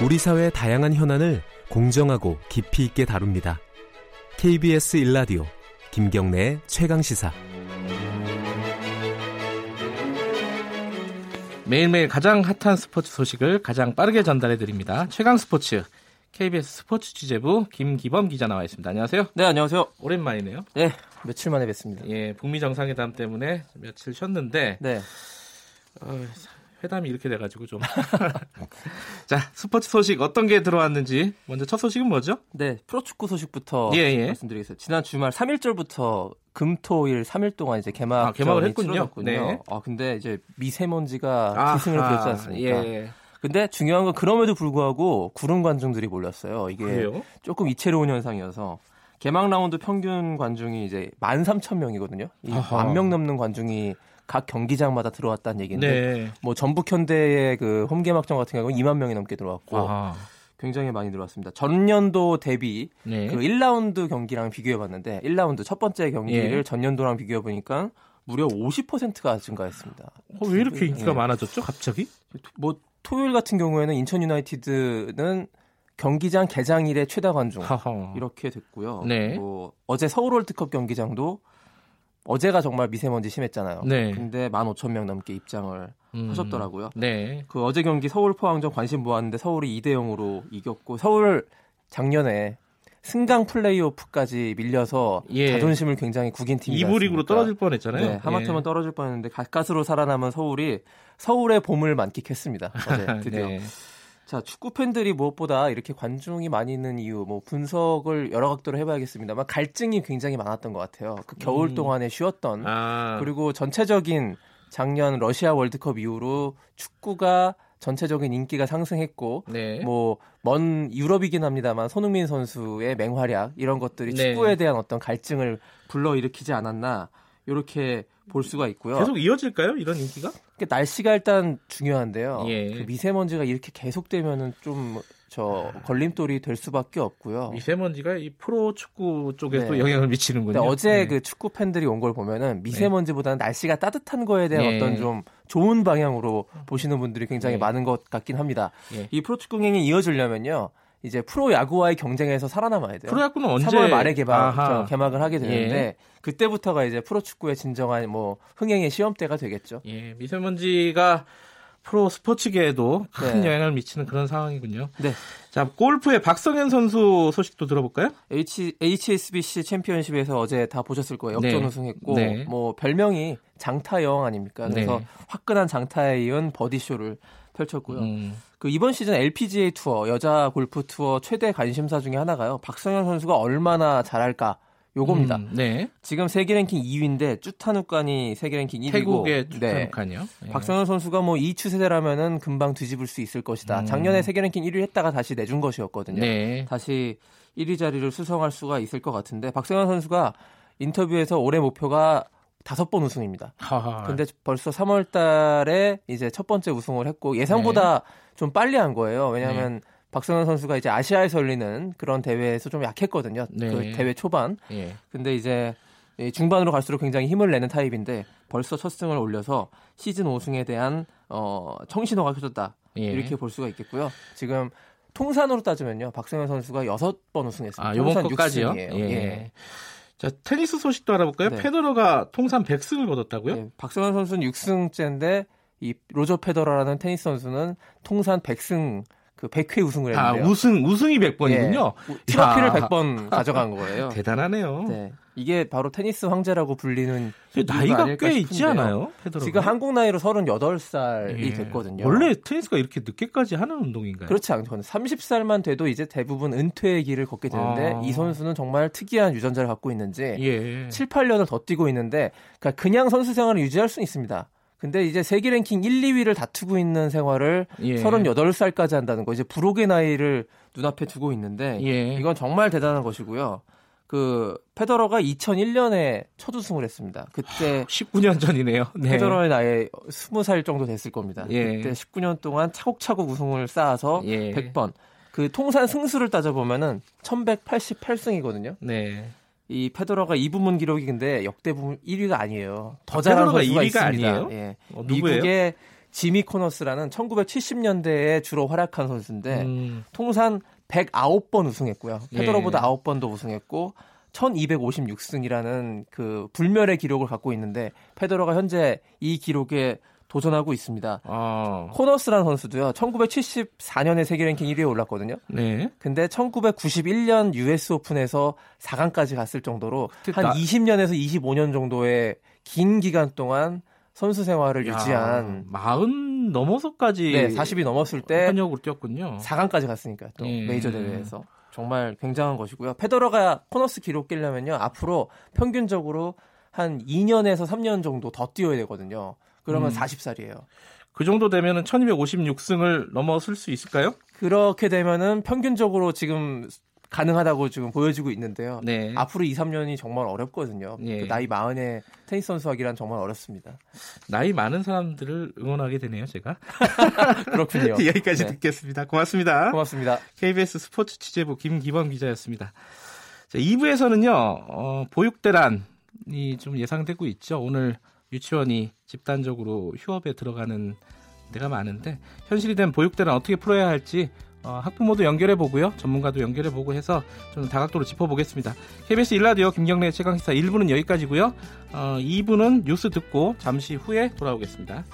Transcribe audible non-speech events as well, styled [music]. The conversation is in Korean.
우리 사회의 다양한 현안을 공정하고 깊이 있게 다룹니다. KBS 일라디오 김경래의 최강 시사. 매일매일 가장 핫한 스포츠 소식을 가장 빠르게 전달해 드립니다. 최강 스포츠 KBS 스포츠 취재부 김기범 기자 나와 있습니다. 안녕하세요. 네, 안녕하세요. 오랜만이네요. 네, 며칠 만에 뵙습니다. 예, 북미 정상회담 때문에 며칠 쉬었는데 네. 어, 회담이 이렇게 돼가지고 좀. [laughs] 자, 스포츠 소식 어떤 게 들어왔는지 먼저 첫 소식은 뭐죠? 네, 프로축구 소식부터 예, 예. 말씀드리겠습니다. 지난 주말 3일절부터 금토일 3일 동안 이제 개막 아, 개막을 했군요. 요 네. 아, 근데 이제 미세먼지가 기승을 부렸지 않습니까? 예. 근데 중요한 건 그럼에도 불구하고 구름 관중들이 몰렸어요. 이게 그래요? 조금 이채로운 현상이어서 개막 라운드 평균 관중이 이제 13,000명이거든요. 이. 만 명 넘는 관중이 각 경기장마다 들어왔다는 얘기인데 네. 뭐 전북 현대의 그 홈개막전 같은 경우는 2만 명이 넘게 들어왔고 아, 굉장히 많이 들어왔습니다. 전년도 대비 네. 그 1라운드 경기랑 비교해 봤는데 1라운드 첫 번째 경기를 예. 전년도랑 비교해 보니까 무려 50%가 증가했습니다. 어, 왜 이렇게 인기가 예. 많아졌죠, 갑자기? 뭐 토요일 같은 경우에는 인천 유나이티드는 경기장 개장일에 최다 관중 하하. 이렇게 됐고요. 네. 뭐 어제 서울 월드컵 경기장도 어제가 정말 미세먼지 심했잖아요. 네. 근데 15,000명 넘게 입장을 음, 하셨더라고요. 네. 그 어제 경기 서울 포항전 관심 모았는데 서울이 2대 0으로 이겼고 서울 작년에 승강 플레이오프까지 밀려서 예. 자존심을 굉장히 구긴 팀이 2부 리그로 떨어질 뻔했잖아요. 네, 하마터면 예. 떨어질 뻔했는데 가까스로 살아남은 서울이 서울의 봄을 만끽했습니다. 어제 [laughs] 드디어. 네. 자, 축구 팬들이 무엇보다 이렇게 관중이 많이 있는 이유, 뭐 분석을 여러 각도로 해봐야겠습니다만 갈증이 굉장히 많았던 것 같아요. 그 겨울 음. 동안에 쉬었던 아, 그리고 전체적인 작년 러시아 월드컵 이후로 축구가 전체적인 인기가 상승했고 네. 뭐먼 유럽이긴 합니다만 손흥민 선수의 맹활약 이런 것들이 네. 축구에 대한 어떤 갈증을 불러일으키지 않았나 이렇게 볼 수가 있고요. 계속 이어질까요? 이런 인기가? 그러니까 날씨가 일단 중요한데요. 예. 그 미세먼지가 이렇게 계속되면은 좀 저 걸림돌이 될 수밖에 없고요. 미세먼지가 이 프로 축구 쪽에도 네. 영향을 미치는군요. 근데 어제 네. 그 축구 팬들이 온 걸 보면은 미세먼지보다는 날씨가 따뜻한 거에 대한 예. 어떤 좀 좋은 방향으로 보시는 분들이 굉장히 예. 많은 것 같긴 합니다. 예. 이 프로 축구 흥행이 이어지려면요. 이제 프로 야구와의 경쟁에서 살아남아야 돼요. 프로 야구는 언제 3월 말에 개막, 개막을 하게 되는데 예. 그때부터가 이제 프로 축구의 진정한 뭐 흥행의 시험대가 되겠죠. 예, 미세먼지가 프로 스포츠계에도 큰 네. 영향을 미치는 그런 상황이군요. 네. 자, 골프의 박성현 선수 소식도 들어볼까요? H, HSBC 챔피언십에서 어제 다 보셨을 거예요. 역전 네. 우승했고 네. 뭐 별명이 장타여왕 아닙니까? 그래서 네. 화끈한 장타에 이은 버디쇼를 펼쳤고요. 음, 그 이번 시즌 LPGA 투어 여자 골프 투어 최대 관심사 중에 하나가요. 박성현 선수가 얼마나 잘할까 요겁니다. 음, 네. 지금 세계 랭킹 2위인데 쭈타누칸이 세계 랭킹 1위고 태국의 네. 주탄칸이요. 예. 박성현 선수가 뭐 이 추세대라면은 금방 뒤집을 수 있을 것이다. 음. 작년에 세계 랭킹 1위 했다가 다시 내준 것이었거든요. 네. 다시 1위 자리를 수성할 수가 있을 것 같은데 박성현 선수가 인터뷰에서 올해 목표가 다섯 번 우승입니다. 하하. 근데 벌써 3월 달에 이제 첫 번째 우승을 했고 예상보다 좀 빨리 한 거예요. 왜냐하면 네. 박성현 선수가 이제 아시아에서 열리는 그런 대회에서 좀 약했거든요. 네. 그 대회 초반. 예. 근데 이제 이 중반으로 갈수록 굉장히 힘을 내는 타입인데 벌써 첫 승을 올려서 시즌 5승에 대한 어, 청신호가 켜졌다. 예. 이렇게 볼 수가 있겠고요. 지금 통산으로 따지면요. 박성현 선수가 여섯 번 우승했습니다. 아, 요번? 6승이에요. 예. 예. 자, 테니스 소식도 알아볼까요? 네. 페더러가 통산 100승을 거뒀다고요? 예, 박성현 선수는 6승째인데 이 로저 페더러라는 테니스 선수는 통산 100승 그 100회 우승을 아, 했는데요. 우승 우승이 100번이군요. 예, 트로피를 야. 100번 가져간 거예요. [laughs] 대단하네요. 네. 이게 바로 테니스 황제라고 불리는 나이가 꽤 있지 싶은데요. 않아요? 페더러가? 지금 한국 나이로 38살이 예. 됐거든요. 원래 테니스가 이렇게 늦게까지 하는 운동인가요? 그렇지 않거든요. 30살만 돼도 이제 대부분 은퇴의 길을 걷게 되는데 아. 이 선수는 정말 특이한 유전자를 갖고 있는지 예. 7, 8년을 더 뛰고 있는데 그러니까 그냥 선수 생활을 유지할 수는 있습니다. 근데 이제 세계 랭킹 1, 2위를 다투고 있는 생활을 예. 38살까지 한다는 거 이제 부록의 나이를 눈앞에 두고 있는데 예. 이건 정말 대단한 것이고요. 그 페더러가 2001년에 첫 우승을 했습니다. 그때 19년 전이네요. 네. 페더러의 나이 20살 정도 됐을 겁니다. 예. 그때 19년 동안 차곡차곡 우승을 쌓아서 예. 100번. 그 통산 승수를 따져보면은 1188승이거든요. 네. 이 페더러가 이 부문 기록이 근데 역대 부문 1위가 아니에요. 더 아, 페더러가 선수가 1위가 있습니다. 아니에요? 예. 어? 미국의 지미 코너스라는 1970년대에 주로 활약한 선수인데 음, 통산 109번 우승했고요. 예. 페더러보다 9번도 우승했고 1256승이라는 그 불멸의 기록을 갖고 있는데 페더러가 현재 이 기록에 도전하고 있습니다. 어, 코너스라는 선수도요. 1974년에 세계 랭킹 1위에 올랐거든요. 네. 근데 1991년 US 오픈에서 4강까지 갔을 정도로 한 나- 20년에서 25년 정도의 긴 기간 동안 선수 생활을 유지한 마 흔 넘어서까지 네, 40이 넘었을 때 현역으로 뛰었군요. 4강까지 갔으니까 또 예. 메이저 대회에서 정말 굉장한 것이고요. 페더러가 코너스 기록 깨려면요 앞으로 평균적으로 한 2년에서 3년 정도 더 뛰어야 되거든요. 그러면 음. 40살이에요. 그 정도 되면은 1256승을 넘어설 수 있을까요? 그렇게 되면은 평균적으로 지금 가능하다고 지금 보여지고 있는데요. 네. 앞으로 2, 3년이 정말 어렵거든요. 예. 그 나이 마흔에 테니스 선수 하기란 정말 어렵습니다. 나이 많은 사람들을 응원하게 되네요, 제가. [laughs] 그렇군요. [laughs] 여기까지 네. 듣겠습니다. 고맙습니다. 고맙습니다. KBS 스포츠 취재부 김기범 기자였습니다. 자, 2부에서는요, 어, 보육대란이 좀 예상되고 있죠. 오늘 유치원이 집단적으로 휴업에 들어가는 데가 많은데, 현실이 된 보육대란 어떻게 풀어야 할지, 어, 학부모도 연결해 보고요. 전문가도 연결해 보고 해서 좀 다각도로 짚어보겠습니다. KBS 일라디오 김경래 최강시사 1부는 여기까지고요. 어, 2부는 뉴스 듣고 잠시 후에 돌아오겠습니다.